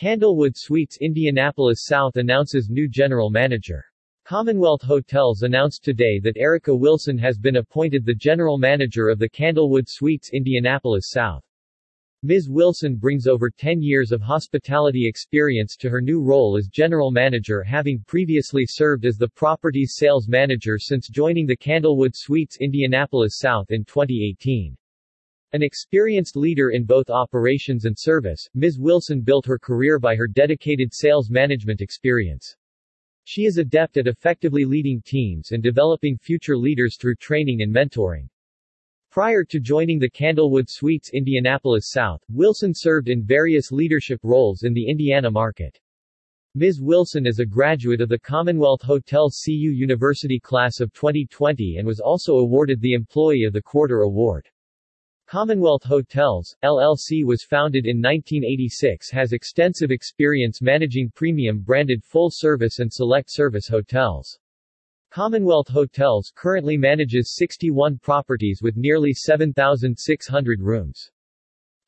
Candlewood Suites Indianapolis South announces new general manager. Commonwealth Hotels announced today that Erica Wilson has been appointed the general manager of the Candlewood Suites Indianapolis South. Ms. Wilson brings over 10 years of hospitality experience to her new role as general manager having previously served as the property's sales manager since joining the Candlewood Suites Indianapolis South in 2018. An experienced leader in both operations and service, Ms. Wilson built her career by her dedicated sales management experience. She is adept at effectively leading teams and developing future leaders through training and mentoring. Prior to joining the Candlewood Suites Indianapolis South, Wilson served in various leadership roles in the Indiana market. Ms. Wilson is a graduate of the Commonwealth Hotel CU University class of 2020 and was also awarded the Employee of the Quarter Award. Commonwealth Hotels, LLC was founded in 1986 has extensive experience managing premium branded full-service and select-service hotels. Commonwealth Hotels currently manages 61 properties with nearly 7,600 rooms.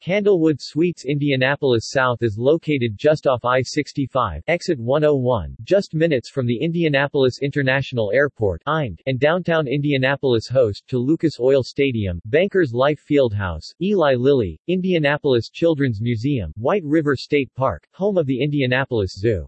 Candlewood Suites Indianapolis South is located just off I-65, exit 101, just minutes from the Indianapolis International Airport and downtown Indianapolis host to Lucas Oil Stadium, Bankers Life Fieldhouse, Eli Lilly, Indianapolis Children's Museum, White River State Park, home of the Indianapolis Zoo.